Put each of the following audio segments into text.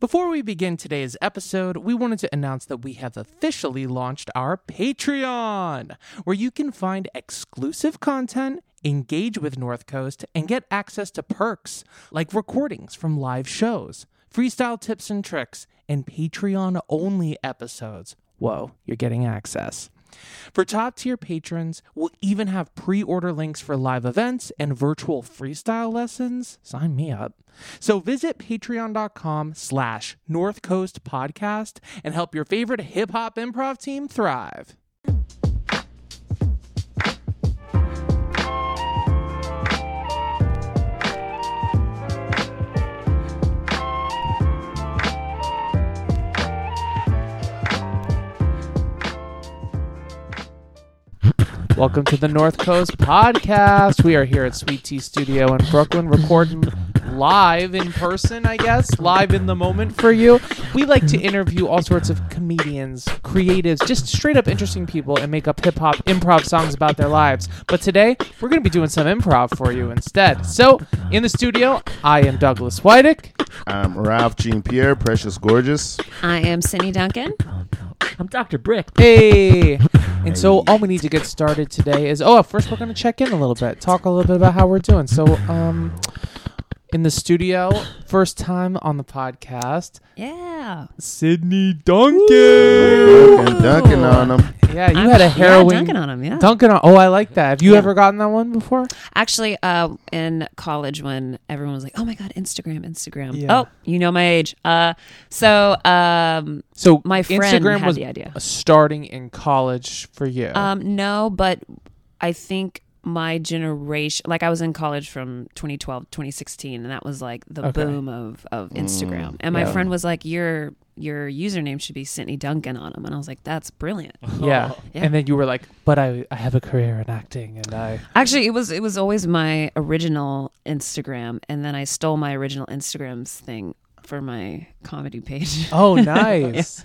Before we begin today's episode, we wanted to announce that we have officially launched our Patreon, where you can find exclusive content, engage with North Coast, and get access to perks like recordings from live shows, freestyle tips and tricks, and Patreon only episodes. Whoa, you're getting access. For top tier patrons, we'll even have pre order links for live events and virtual freestyle lessons. Sign me up. So visit patreon.com slash North Coast Podcast and help your favorite hip hop improv team thrive. Welcome to the North Coast Podcast. We are here at Sweet Tea Studio in Brooklyn, recording live in person, I guess, live in the moment for you. We like to interview all sorts of comedians, creatives, just straight up interesting people and make up hip hop improv songs about their lives. But today, we're going to be doing some improv for you instead. So, in the studio, I am Douglas Widick. I'm Ralf Jean Pierre, Precious Gorgeous. I am Sydney Duncan. I'm Dr. Brick. Hey! And so all we need to get started today is oh, first we're going to check in a little bit, talk a little bit about how we're doing. So, um, in the studio, first time on the podcast, Yeah. Sydney Duncan. Dunking, dunking on them. Yeah, you I'm- had a yeah, harrowing dunking on him, yeah. Duncan on. Oh, I like that. Have you Yeah. ever gotten that one before? Actually, uh, in college, when everyone was like, "Oh my god, Instagram, Instagram." Yeah. Oh, you know my age. Uh, so um, So my friend Instagram had was the idea. starting in college for you. Um, no, but I think my generation, like I was in college from 2012, 2016, and that was like the Okay. boom of of mm, Instagram. and my yeah. friend was like, "Your your username should be Sydney Duncan on them," and I was like, "That's brilliant." yeah. Yeah. and then you were like, "But I, I have a career in acting, and I." Actually, it was it was always my original Instagram, and then I stole my original Instagram's thing for my comedy page. Oh, nice.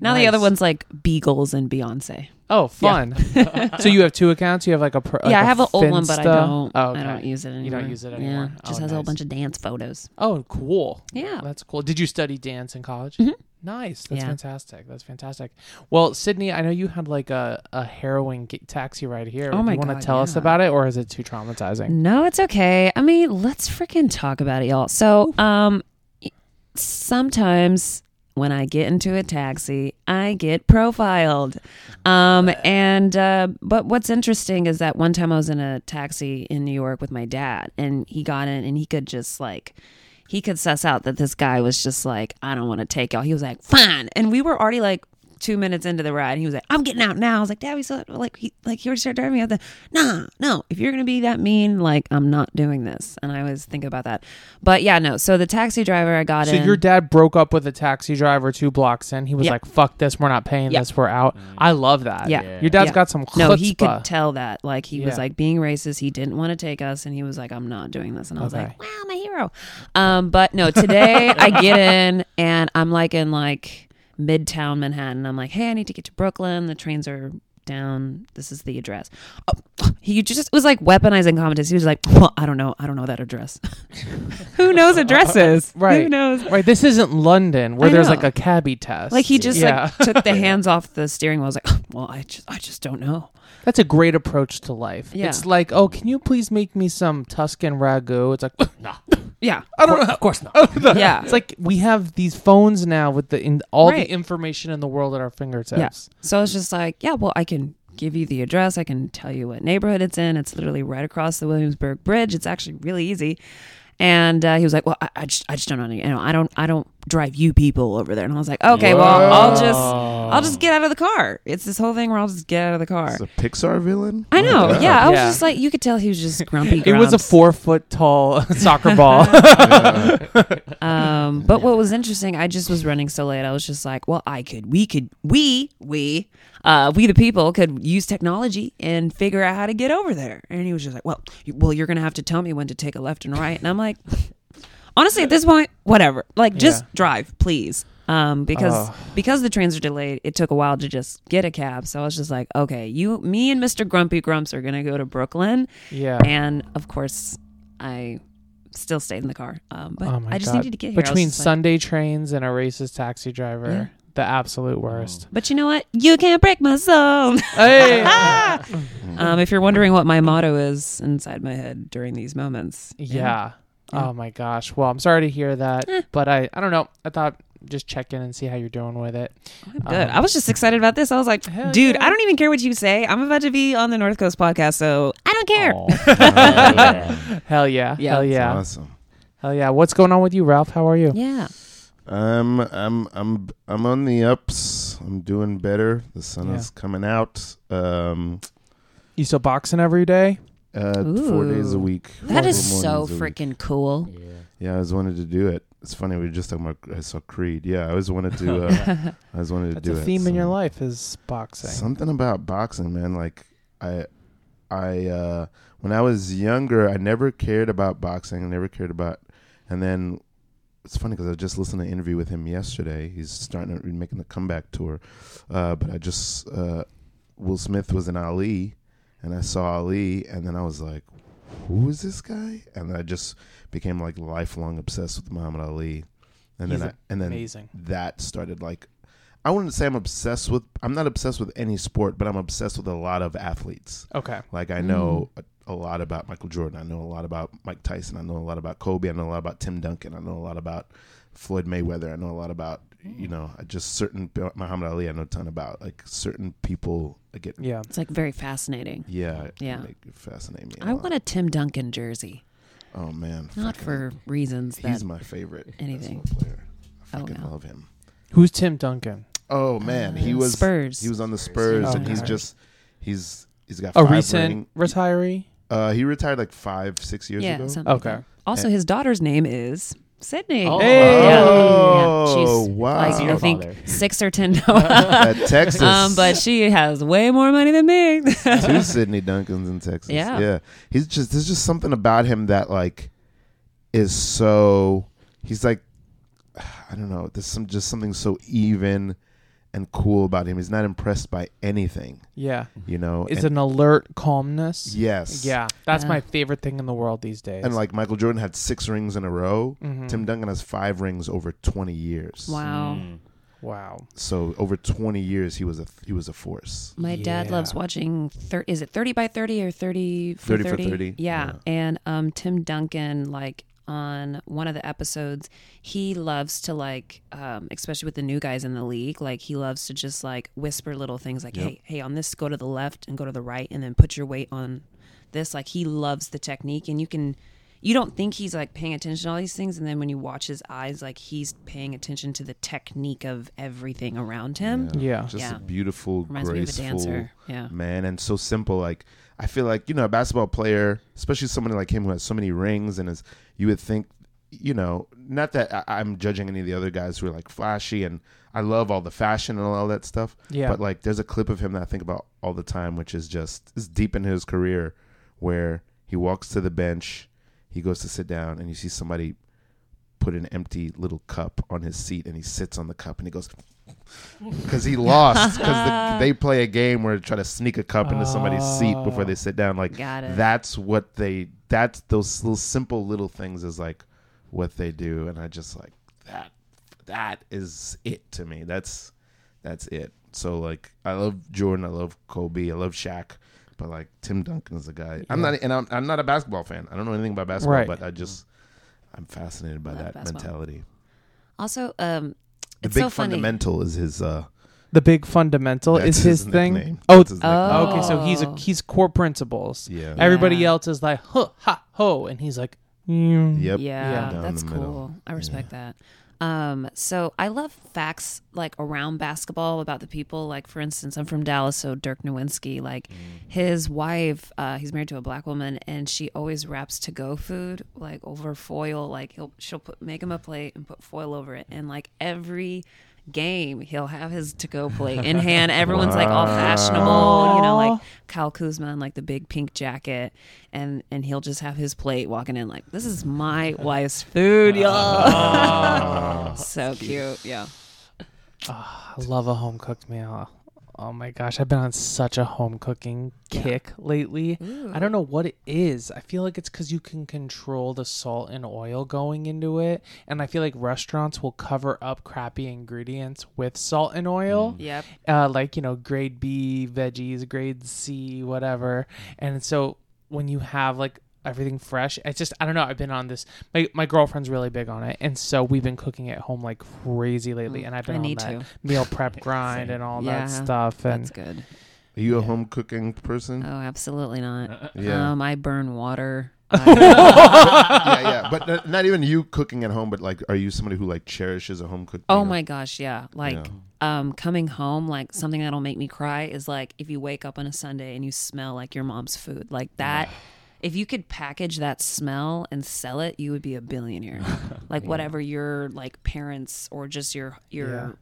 Now the other nice. one's like Beagles and Beyonce. Oh, fun. so you have two accounts. You have like a pro, like yeah, I have an old one, but I Finsta? don't. Oh, okay. I don't use it anymore. You don't use it anymore. Yeah, just Oh, has a whole nice. bunch of dance photos. Oh, cool. Yeah. That's cool. Did you study dance in college? Mhm. Nice. That's Yeah. fantastic. That's fantastic. Well, Sydney, I know you had like a, a harrowing g- taxi ride here. Oh Do my you want God, to tell us yeah. about it, or is it too traumatizing? No, it's okay. I mean, let's freaking talk about it, y'all. So, um, sometimes when I get into a taxi, I get profiled. Um, and uh, but what's interesting is that one time I was in a taxi in New York with my dad, and he got in, and he could just like. He could suss out that this guy was just like, I don't want to take y'all. He was like, fine. And we were already like two minutes into the ride. He was like, I'm getting out now. I was like, Dad, we still like he like he already started driving me out the nah, no. If you're gonna be that mean, like I'm not doing this. And I always think about that. But yeah, no. So the taxi driver I got in So in your dad broke up with a taxi driver two blocks in. He was Yeah. like, "Fuck this, we're not paying Yeah. this, we're out." I love that. Yeah. Your dad's Yeah. got some No, he could tell that. Like he Yeah. was like being racist. He didn't want to take us, and he was like, "I'm not doing this." And I was Okay. like, "Wow, my hero." Um, but no, today I get in and I'm like in like Midtown Manhattan. I'm like, "Hey, I need to get to Brooklyn. The trains are down. This is the address." Oh, he just was like weaponizing competence. He was like, "Well, I don't know. I don't know that address. Who knows addresses? Right. Who knows?" Right, this isn't London where I there's know. like a cabbie test. Like he just Yeah. like took the hands off the steering wheel. I was like, oh, "Well, I just, I just don't know." That's a great approach to life. Yeah. It's like, oh, can you please make me some Tuscan ragu? It's like, nah. Yeah, I don't know. Of course not. yeah. It's like we have these phones now with the in, all Right. the information in the world at our fingertips. Yeah. So it's just like, yeah, well, I can give you the address. I can tell you what neighborhood it's in. It's literally right across the Williamsburg Bridge. It's actually really easy. And uh, he was like, "Well, I, I just, I just don't know. You know, I don't, I don't drive you people over there." And I was like, "Okay, well, I'll just, I'll just get out of the car." It's this whole thing where I'll just get out of the car. It's a Pixar villain. I know. Oh, Yeah, I was Yeah. just like, you could tell he was just grumpy. It was a grumps. four foot tall soccer ball. Um, but what was interesting, I just was running so late. I was just like, well, I could, we could, we, we, uh, we the people could use technology and figure out how to get over there. And he was just like, well, you, well, you're gonna have to tell me when to take a left and right. And I'm like, honestly, at this point, whatever. Like, just Yeah. drive, please. Um, because Ugh. because the trains are delayed, it took a while to just get a cab. So I was just like, okay, you, me, and Mister Grumpy Grumps are gonna go to Brooklyn, yeah. and of course, I still stayed in the car. Um, but oh I just God. needed to get here. I was Between just like- Sunday trains and a racist taxi driver, Yeah. the absolute worst. but you know what? You can't break my soul. Hey, um, if you're wondering what my motto is inside my head during these moments, yeah. Yeah. Oh my gosh. Well, I'm sorry to hear that, Eh. but I I don't know. I thought just check in and see how you're doing with it. Good. Um, I was just excited about this. I was like, Hell dude, yeah. I don't even care what you say. I'm about to be on the North Coast podcast, so I don't care. Aw. Yeah. Hell yeah. Yeah. Hell yeah. Awesome. Hell yeah. What's going on with you, Ralf? How are you? Yeah. Um, I'm I'm I'm on the ups. I'm doing better. The sun Yeah. is coming out. Um, You still boxing every day? Uh, four days a week. That is so mornings a week. freaking cool. Yeah. Yeah, I always wanted to do it. It's funny. We were just talking about. I saw Creed. Yeah, I always wanted to. Uh, I always wanted to That's do a it. theme in your life is boxing. Something about boxing, man. Like I, I uh, when I was younger, I never cared about boxing. I never cared about, and then it's funny because I just listened to an interview with him yesterday. He's starting to making the comeback tour, uh, but I just uh, Will Smith was in Ali, and I saw Ali, and then I was like, who is this guy? And I just became like lifelong obsessed with Muhammad Ali, and He's then I, and then Amazing. that started like I wouldn't say I'm obsessed with I'm not obsessed with any sport, but I'm obsessed with a lot of athletes. Okay. Like I know a, a lot about Michael Jordan, I know a lot about Mike Tyson, I know a lot about Kobe, I know a lot about Tim Duncan, I know a lot about Floyd Mayweather, I know a lot about you know, I just certain Muhammad Ali I know a ton about. Like certain people I get Yeah. It's like very fascinating. yeah, Yeah. Like, fascinate me. a I lot. want a Tim Duncan jersey, Oh man. not fucking- for reasons that. he's my favorite anything. player. I Oh, fucking wow. love him. Who's Tim Duncan? Oh man, he Uh, was Spurs. He was on the Spurs, and he's just he's he's got A five recent ring- retiree? Uh, he retired like five six years yeah. ago. something like Okay. that. Also, his daughter's name is Sydney. Oh. Hey. Yeah. Oh, yeah. She's wow. like I Your think father. six or ten. At Texas, um, but she has way more money than me. two Sydney Duncans in Texas. Yeah. yeah. He's just there's just something about him that like is so. He's like, I don't know. There's some just something so even and cool about him. He's not impressed by anything. Yeah. You know. It's and, an alert calmness. yes. Yeah. That's Yeah. my favorite thing in the world these days. And like Michael Jordan had six rings in a row. Mhm. Tim Duncan has five rings over 20 years. wow. Mm. Wow. So over 20 years, he was a he was a force. My dad loves watching. Thir- is it thirty by thirty or thirty for 30 for 30, Yeah. yeah. and um, Tim Duncan, like on one of the episodes, he loves to like, um, especially with the new guys in the league, like he loves to just like whisper little things like, Yep. "Hey, hey, on this, go to the left and go to the right, and then put your weight on this." Like he loves the technique, and you can. You don't think he's like paying attention to all these things, and then when you watch his eyes, like he's paying attention to the technique of everything around him. Yeah. Just Yeah. a beautiful, Reminds me of a dancer. Yeah. man, and so simple. Like I feel like you know, a basketball player, especially somebody like him who has so many rings, and is you would think, you know, not that I, I'm judging any of the other guys who are like flashy, and I love all the fashion and all that stuff. Yeah. But like, there's a clip of him that I think about all the time, which is just is deep in his career, where he walks to the bench, he goes to sit down, and you see somebody put an empty little cup on his seat, and he sits on the cup, and he goes. Because he lost. Because the, they play a game where they try to sneak a cup into somebody's seat before they sit down. Like Got it. that's what they. That's those little simple little things is like what they do, and I just like that. That is it to me. That's that's it. So like, I love Jordan. I love Kobe. I love Shaq. But like Tim Duncan is a guy. I'm not, and I'm, I'm not a basketball fan. I don't know anything about basketball, Right. but I just I'm fascinated by Love that basketball. mentality. Also, um, The it's big so funny. fundamental is his. uh The big fundamental That's is his, thing. nickname. Oh, his. Oh. okay. So he's a he's core principles. Yeah. Everybody Yeah. else is like huh ha ho, and he's like, mm. Yep. Yeah, Yeah. That's cool. I respect that. Um, so I love facts like around basketball about the people. Like for instance, I'm from Dallas, so Dirk Nowitzki, like his wife, uh, he's married to a black woman, and she always wraps to go food like over foil. Like he'll she'll put make him a plate and put foil over it, and like every game he'll have his to go plate in hand. Everyone's like all fashionable, you know, like Kyle Kuzma in like the big pink jacket, and and he'll just have his plate walking in like this is my wife's food, y'all. so cute, yeah. Ah, I love a home cooked meal. Oh my gosh, I've been on such a home cooking kick lately. I don't know what it is. I feel like it's because you can control the salt and oil going into it. And I feel like restaurants will cover up crappy ingredients with salt and oil. Yep. Uh, like, you know, grade B veggies, grade C, whatever. And so when you have like everything fresh, it's just, I don't know. I've been on this. My, my girlfriend's really big on it. And so we've been cooking at home like crazy lately. And I've been I on need that to. meal prep grind and all Yeah, that stuff. And That's good. Are you a Yeah. home cooking person? Oh, absolutely not. Yeah. Um, I burn water. yeah, yeah. But n- not even you cooking at home, but like, are you somebody who like cherishes a home cooked? Oh meal? my gosh, yeah. Like um coming home, like something that'll make me cry is like if you wake up on a Sunday and you smell like your mom's food. Like that if you could package that smell and sell it, you would be a billionaire. like whatever your like parents or just your your Yeah.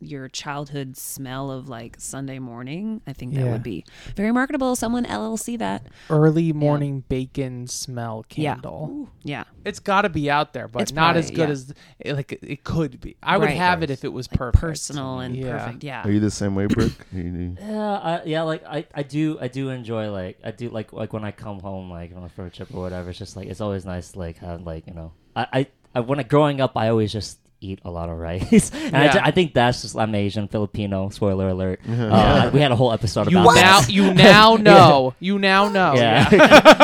Your childhood smell of like Sunday morning, I think that Yeah. would be very marketable. Someone LLC that. early morning bacon smell candle. Yeah. It's got to be out there, but It's not probably- as good yeah. as like it could be. I would Right. have it if it was Like perfect, personal and Yeah. perfect. Yeah. Are you the same way, Brooke? Yeah, uh, I, yeah, like I, I do, I do enjoy like I do like like when I come home like on a road trip or whatever. It's just like it's always nice to like have like you know I, I, I when I growing up I always just eat a lot of rice, and I, Yeah. ju- I think that's just I'm Asian Filipino. Spoiler alert. Yeah. Uh, we had a whole episode You about now, that. you now know. You now know. Yeah,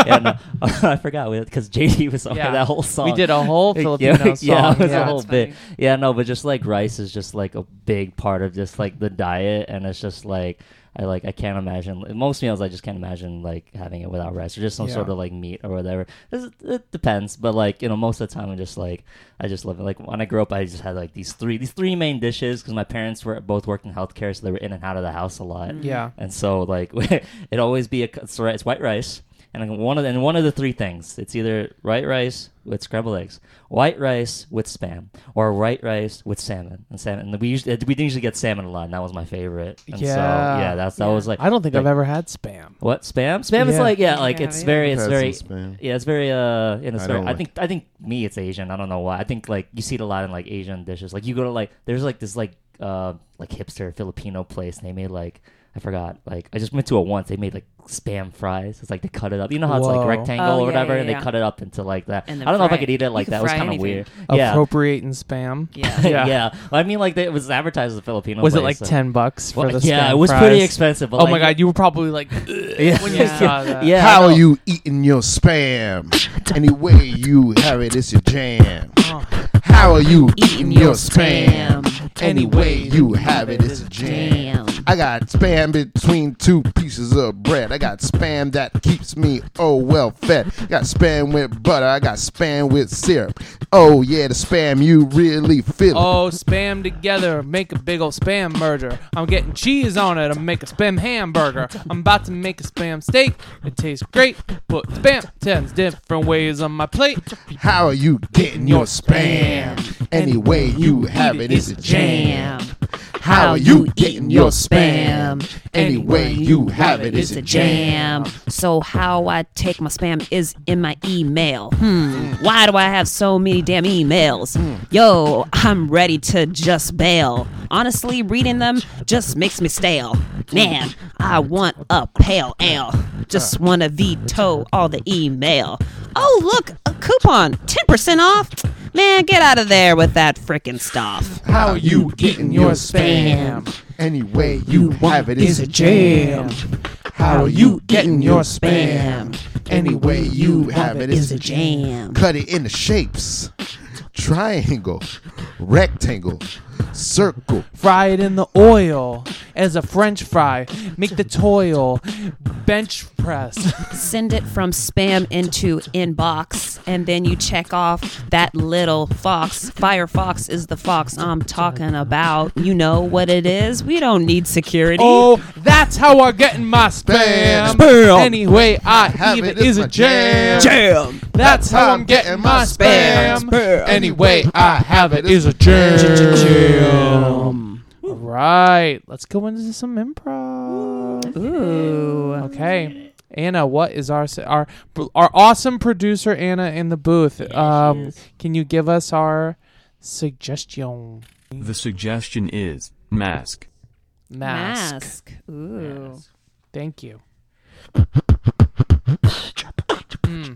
yeah, no, I forgot because JD was on Yeah. that whole song. we did a whole Filipino yeah, song. Yeah, it was yeah. a whole bit. funny. Yeah, no, but just like rice is just like a big part of just like the diet, and it's just like I like I can't imagine most meals. I just can't imagine like having it without rice or just some Yeah. sort of like meat or whatever. It's- It depends, but like you know, most of the time I just like I just love it. Like when I grew up, I just had like these three these three main dishes because my parents were both worked in healthcare, so they were in and out of the house a lot. Mm-hmm. Yeah. And so like it always be a it's white rice and one of the, and one of the three things it's either white rice with scrambled eggs, white rice with spam, or white rice with salmon and salmon. And we usually we usually get salmon a lot, and that was my favorite. And so Yeah. yeah, that's that Yeah. was like I don't think I've ever had spam. what spam? Spam is like yeah, like Yeah, it's yeah. very it's very spam. yeah, it's very uh, and it's I very. don't I think I think me it's Asian. I don't know why. I think like you see it a lot in like Asian dishes. Like you go to like there's like this like uh like hipster Filipino place. and They made like I forgot. Like I just went to it once. They made like spam fries. It's like they cut it up. You know how it's Whoa. like rectangle Oh, or yeah, whatever, yeah, and they yeah. cut it up into like that. And then I don't know if I fry could eat it like You that. It was fry kind of anything. weird. Yeah. Appropriating spam. Yeah. Yeah. yeah. Well, I mean, like they, it was advertised as a Filipino. Was it place, like so- ten bucks for Well, the yeah, spam it was fries? pretty expensive. But Oh like, my god, you were probably like Yeah. when you Yeah. saw that. Yeah. How I are know. you eating your spam? Any way you have it, it's your jam. Oh. How are you Eating eating your your spam? Any way you have it, it's a jam. I got spam between two pieces of bread. I got spam that keeps me oh well fed. I Got spam with butter. I got spam with syrup. Oh yeah, the spam you really feel. it. Oh, spam together, make a big old spam merger. I'm getting cheese on it, I'm make a spam hamburger. I'm about to make a spam steak. It tastes great. Put spam ten different ways on my plate. How are you getting your spam? Any way you have it, it's a jam. How are you getting your spam? Any way you have it, it's a jam. So how I take my spam is in my email. Hmm. Why do I have so many damn emails? Yo, I'm ready to just bail. Honestly, reading them just makes me stale. Man, I want a pale ale. Just wanna veto all the email. Oh, look, a coupon, 10% off. Man, get out of there with that frickin' stuff. How are you getting your spam? Any way you have it, it's a jam. How are you getting your spam? Any way you have it, it's a jam. Cut it into shapes triangle, rectangle, circle. Fry it in the oil as a french fry. Make the toil. Bench press. send it from spam into inbox and then you check off that little fox firefox is the fox i'm talking about you know what it is we don't need security Oh, that's how I'm getting my spam. Spam. Anyway, I have have it, it it's a jam. Jam. That's how I'm getting my spam. Anyway, I have it is a jam. All right, let's go into some improv. Ooh. Okay. Anna, what is our our our awesome producer Anna in the booth? Um, can you give us our suggestion? The suggestion is mask. Mask. Mask. Ooh. Thank you. Mm.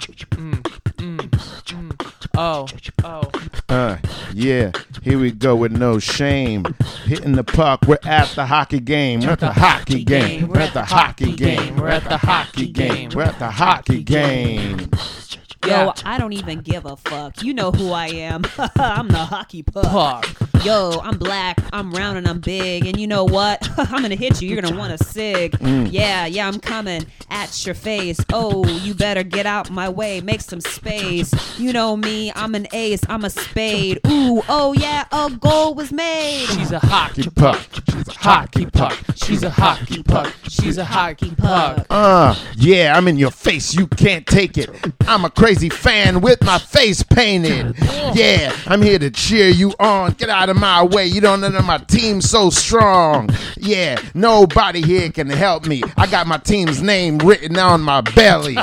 Oh, oh. Uh, yeah, here we go with no shame. Hitting the puck, we're at the hockey game. We're at the hockey game. We're at the hockey game. We're at the hockey game. We're at the hockey game. Yeah. Yo, I don't even give a fuck. You know who I am. I'm the hockey puck. Puck. Yo, I'm black, I'm round, and I'm big. And you know what? I'm gonna hit you. You're gonna want a sig. Mm. Yeah, yeah, I'm coming at your face. Oh, you better get out my way. Make some space. You know me, I'm an ace. I'm a spade. Ooh, oh yeah, a goal was made. She's a hockey Hockey puck. She's a hockey puck. She's a hockey puck. She's a hockey puck. Uh, yeah, I'm in your face. You can't take it. I'm a crazy fan with my face painted. Yeah, I'm here to cheer you on. Get out of my way. You don't know my team's so strong. Yeah, nobody here can help me. I got my team's name written on my belly.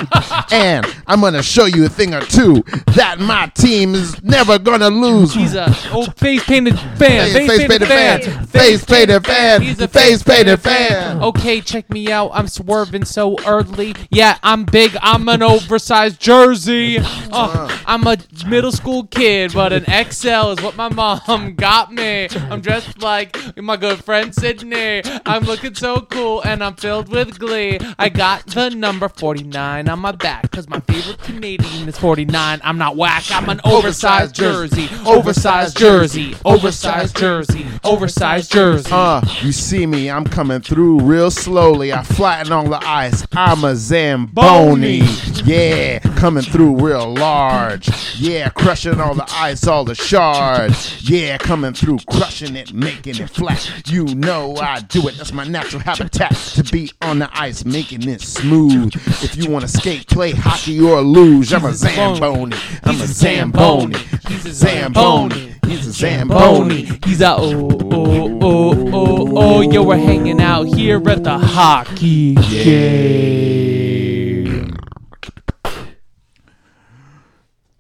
And I'm going to show you a thing or two that my team is never going to lose. He's a oh face painted fan. Face- face painted fan. Face painted fan. He's a Face painter fan. Okay, check me out. I'm swerving so early. Yeah, I'm big. I'm an oversized jersey. Oh, I'm a middle school kid, but an XL is what my mom got me. I'm dressed like my good friend Sydney. I'm looking so cool and I'm filled with glee. I got the number 49 on my back because my favorite Canadian is 49. I'm not whack. I'm an oversized jersey. Oversized jersey. Oversized jersey. Oversized jersey. Uh, you see me, I'm coming through real slowly. I flatten on the ice. I'm a Zamboni. Yeah, coming through real large. Yeah, crushing all the ice, all the shards. Yeah, coming through, crushing it, making it flat. You know I do it. That's my natural habitat to be on the ice, making it smooth. If you want to skate, play hockey, or luge, I'm a Zamboni. I'm a Zamboni. He's a Zamboni. He's a Zamboni. He's a oh oh oh oh oh. Yo, we're hanging out here at the hockey game.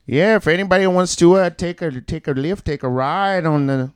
Yeah, if anybody wants to uh, take a take a lift, take a ride on the,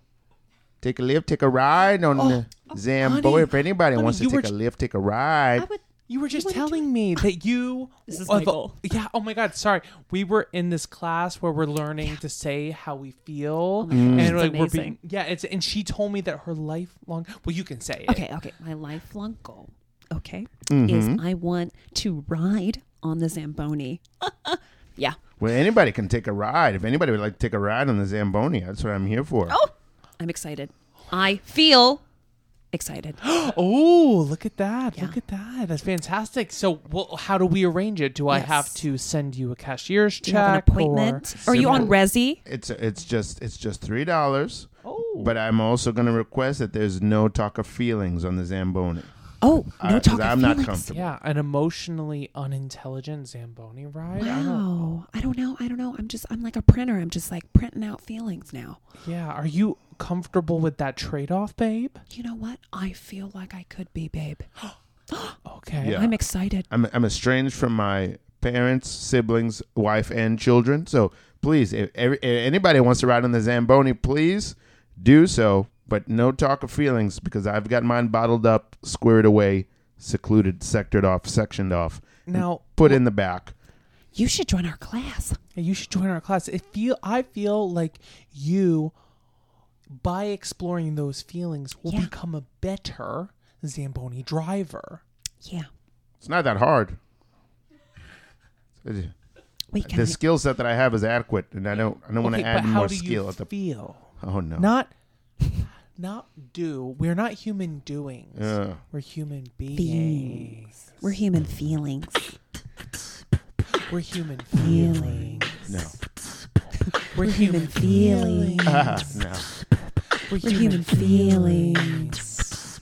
take a lift, take a ride on the Zambo. honey, if anybody honey, wants to you were take a j- lift, take a ride. You were just telling me that you. This is my goal. Yeah. Oh my God. Sorry. We were in this class where we're learning to say how we feel, Oh and it's like we're being. amazing. Yeah. It's and she told me that her lifelong. Well, you can say it. Okay, okay. My lifelong goal, okay, Mm-hmm. is I want to ride on the Zamboni. yeah. Well, anybody can take a ride. If anybody would like to take a ride on the Zamboni, that's what I'm here for. Oh, I'm excited. I feel excited. Oh, look at that! Yeah. Look at that! That's fantastic. So, well, how do we arrange it? Do I have to send you a cashier's Do you have an check? appointment? Or... Are you on Simple. Resy? It's it's just it's just three dollars. Oh, But I'm also going to request that there's no talk of feelings on the Zamboni. Oh, no Uh, talk 'cause of I'm not feelings. comfortable. yeah, an emotionally unintelligent Zamboni ride. I don't, Wow. I don't know. I don't know. I'm just, I'm like a printer. I'm just like printing out feelings now. yeah, are you comfortable with that trade-off, babe? You know what? I feel like I could be, babe. Okay. Yeah. I'm excited. I'm I'm estranged from my parents, siblings, wife, and children. So please, if every, if anybody wants to ride on the Zamboni, please do so. But no talk of feelings because I've got mine bottled up, squared away, secluded, sectored off, sectioned off, Now, put in the back. You should join our class. you should join our class. It feel I feel like you, by exploring those feelings, will Yeah. become a better Zamboni driver. Yeah. It's not that hard. The Wait, can I, skill set that I have is adequate, and I don't I don't want to add but how more do skill you at the. feel? Oh no. Not, not do. We're not human doings. Yeah. We're human beings. Beings. we're human feelings. We're human feelings. No. We're human feelings. Ah, no. We're We're human feelings.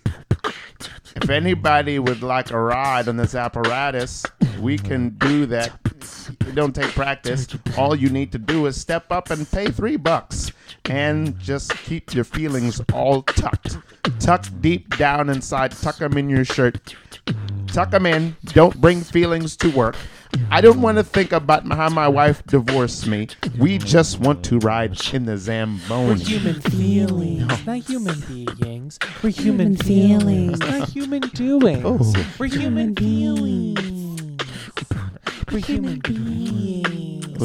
If anybody would like a ride on this apparatus, we can do that. It don't take practice. All you need to do is step up and pay three bucks, and just keep your feelings all tucked, tucked deep down inside. Tuck them in your shirt. Tuck them in. Don't bring feelings to work. I don't want to think about how my wife divorced me. We just want to ride in the Zamboni. We're Zamboni. human feelings, not human beings. We're human, Human feelings, feelings. not human doings. Oh. We're human feelings. We're human beings.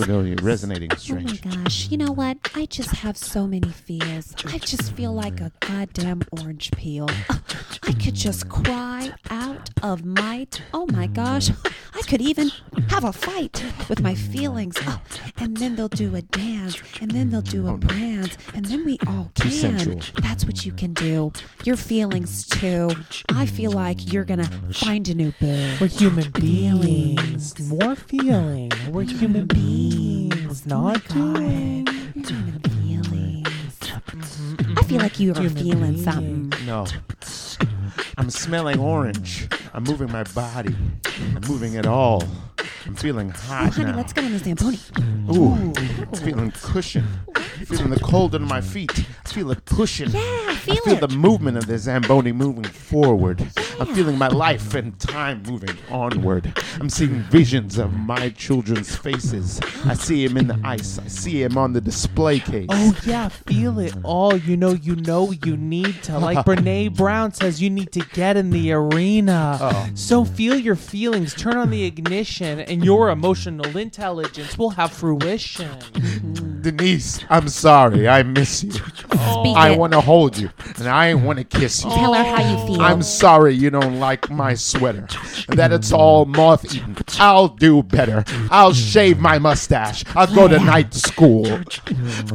Oh, no, you're resonating Oh my gosh, you know what? I just have so many fears. I just feel like a goddamn orange peel. I could just cry out of might. Oh my gosh. I could even have a fight with my feelings. Oh, and then they'll do a dance, and then they'll do a prance, and then we all can. sensual. That's what you can do. Your feelings too. I feel like you're gonna find a new boo. We're human beings. More feeling. We're human beings, Oh not doing. Human feelings. I feel like you are feeling something. No. I'm smelling orange. I'm moving my body. I'm moving it all. I'm feeling Oh, hot honey, now. let's go on the Zamboni. Ooh, I'm feeling cushion. Feeling the cold under my feet. I feel it pushing. Yeah, I feel, I feel it. the movement of the Zamboni moving forward. I'm feeling my life and time moving onward. I'm seeing visions of my children's faces. I see him in the ice. I see him on the display case. Oh yeah, feel it all. You know, you know, you need to. Like Brene Brown says, you need to get in the arena. Oh. So feel your feelings, turn on the ignition, and your emotional intelligence will have fruition. Denise, I'm sorry. I miss you. Speak I it. want to hold you, and I want to kiss you. Tell her how you feel. I'm sorry you don't like my sweater, and that it's all moth eaten. I'll do better. I'll shave my mustache. I'll go to night school.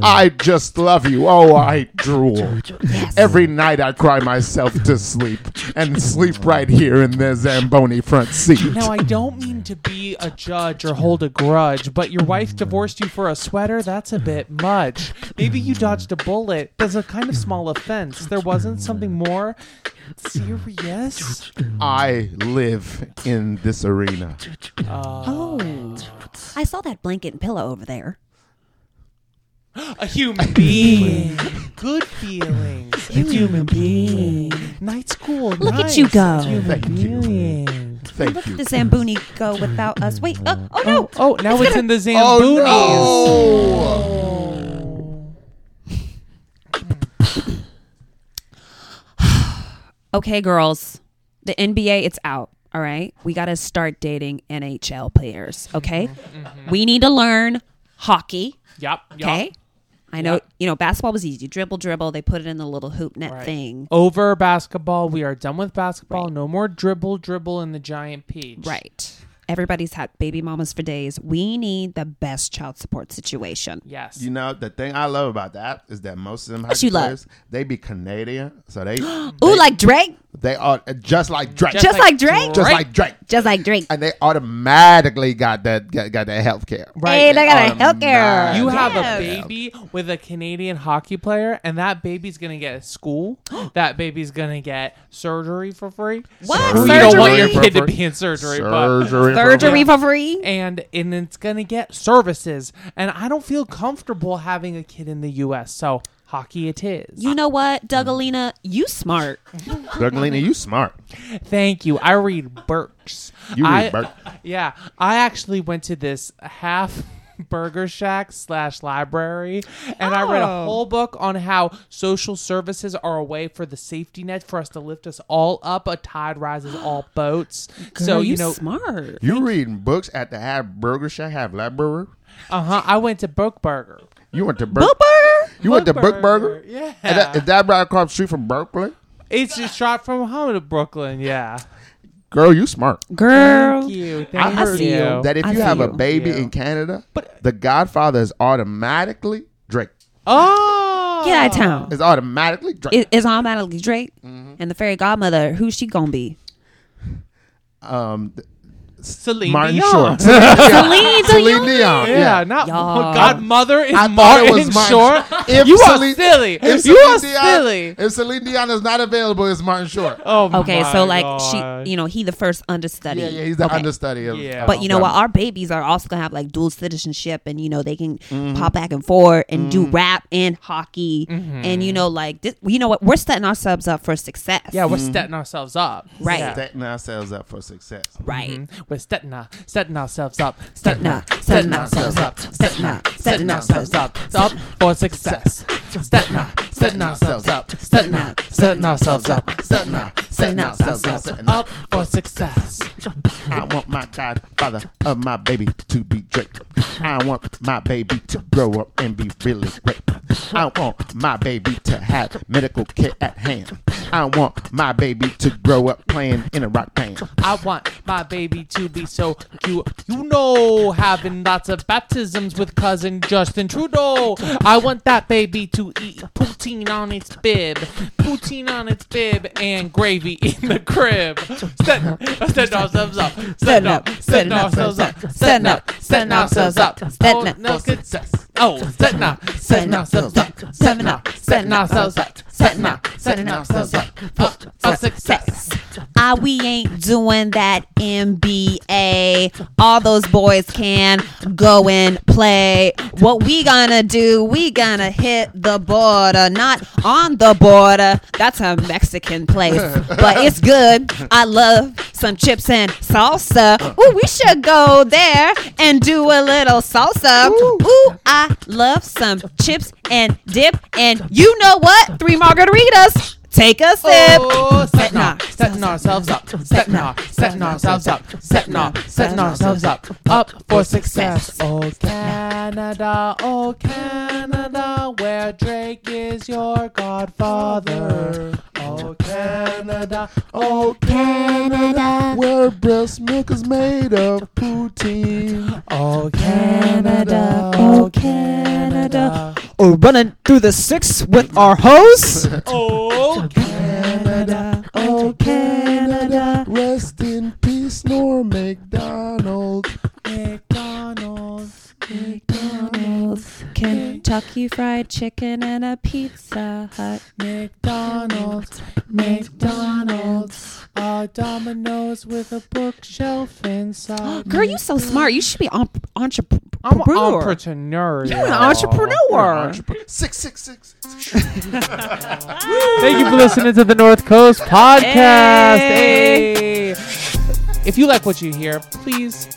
I just love you. Oh, I drool. Every night I cry myself to sleep, and sleep right here in the Zamboni front seat. Now, I don't mean to be a judge or hold a grudge, but your wife divorced you for a sweater? That's a bit much. Maybe you dodged a bullet. That's a kind of small offense. There wasn't something more serious? I live in this arena. Oh, I saw that blanket and pillow over there. A human being. Good feelings. A human being. Night school. Look at you go. Human Thank you. Being. Thank Look you. at the Zamboni go without us. Wait. Uh, oh no. Oh, now it's in the Oh, Zambonis. Okay, girls, the NBA, it's out. All right. We got to start dating NHL players. Okay. Mm-hmm, We need to learn hockey. Yep. yep. Okay. I know, Yep. you know, basketball was easy. Dribble, dribble. They put it in the little hoop net Right. thing. Over basketball. We are done with basketball. Right. No more dribble, dribble in the giant peach. Right. Everybody's had baby mamas for days. We need the best child support situation. Yes. You know, the thing I love about that is that most of them hockey you love? players, they be Canadian, so they Ooh, like Drake? they are uh, just like Drake, Just Just, like like, Drake? just like Drake, Just like Drake. and they automatically got that got, got that health care. Right. Hey, they got a Automatic. healthcare. You have Yes. a baby with a Canadian hockey player, and that baby's gonna get a school. that baby's gonna get surgery for free. What? You don't want your kid to be in surgery, but Surgery, Surgery for free? and and it's gonna get services. And I don't feel comfortable having a kid in the U.S. So hockey it is. You know what, Dougalina? You smart. Dougalina, you smart. Thank you. I read Burks. You I, read Burke. Yeah, I actually went to this half Burger Shack slash library, and I read a Oh. whole book on how social services are a way for the safety net for us to lift us all up. A tide rises all boats. so Girl, you know, smart. You reading books at the Have Burger Shack, Have Library. uh huh. I went to Book Burger. You went to Burke. Burger? You went to Book Burke Burger. Burger, yeah. Is that, is that right across the street from Berkeley? It's just shot from home to Brooklyn. Yeah. Girl, you smart. Girl. Thank you. I Thank heard you. you. that if I you see have a you. baby Yeah. in Canada, But- the Godfather is automatically Drake. Oh, Get out of town. Is automatically Drake. It, it's automatically Drake. Mm-hmm. And the fairy godmother, who's she gonna be? um, Celine Martin Dion. Short. Celine Celine Dion. Dion. Yeah, not Y'all. Godmother is I thought Martin it was Martin Short. If you Celine- are silly. If you Celine are Dion- silly. If Celine Dion is not available, it's Martin Short. Oh Okay, my so like God. she, you know, he the first understudy. Yeah, yeah, he's the Okay. understudy of. Yeah. of But you know what? Our babies are also gonna have like dual citizenship, and you know they can Mm-hmm. pop back and forth and do rap and hockey, and you know like this, you know what? We're setting ourselves up for success. Yeah, we're setting ourselves up. Right. Yeah. setting ourselves up for success. right. Mhm. We're we're setting, our, setting ourselves up, setting, our- setting ourselves up, setting, our, setting ourselves up, up for success. Setting, our, setting ourselves up, setting, our, setting ourselves up, setting, our, setting ourselves up, up for success. I want my godfather of my baby to be Drake. I want my baby to grow up and be really great. I want my baby to have medical care at hand. I want my baby to grow up playing in a rock band. I want my baby to be so cute. You know, having lots of baptisms with cousin Justin Trudeau. I want that baby to eat poutine on its bib, poutine on its bib, and gravy in the crib. Setting, up, setting ourselves up, setting up, setting ourselves up, setting up, setting ourselves up. No success. Oh, setting up, setting ourselves up, setting up, setting ourselves up, setting up, setting ourselves up for success. Ah, we ain't doing that NBA. All those boys can go and play. What we gonna do? We gonna hit the border, not on the border. That's a Mexican place, but it's good. I love some chips and salsa. Ooh, we should go there and do a little salsa. Ooh, I love some chips and dip. And you know what? Three margaritas. Take a sip. Oh, setting, our, setting ourselves up, setting, our, setting ourselves up, setting, our, setting ourselves up, up for success. Oh Canada, oh Canada, where Drake is your godfather. Oh Canada, oh Canada. Where breast milk is made of poutine. oh Canada, oh, oh Canada. Oh, running through the six with our hose. oh Canada, oh Canada. Rest in peace, Norm MacDonald. McDonald. McDonald's. McDonald's, Kentucky Fried Chicken, and a Pizza Hut. McDonald's, McDonald's, a Domino's with a bookshelf inside. Girl, you so smart. You should be on entrepreneur. I'm an entrepreneur. You're an entrepreneur. Six, six, six. Thank you for listening to the North Coast Podcast. Hey. If you like what you hear, please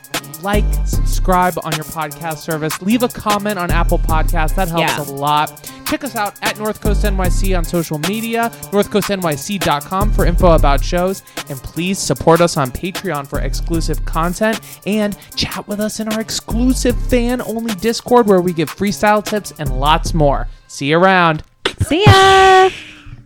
like, subscribe on your podcast service, leave a comment on Apple Podcasts. That helps Yeah. a lot. Check us out at North Coast NYC on social media, northcoastnyc.com for info about shows, and please support us on Patreon for exclusive content and chat with us in our exclusive fan only Discord where we give freestyle tips and lots more. See you around. See ya.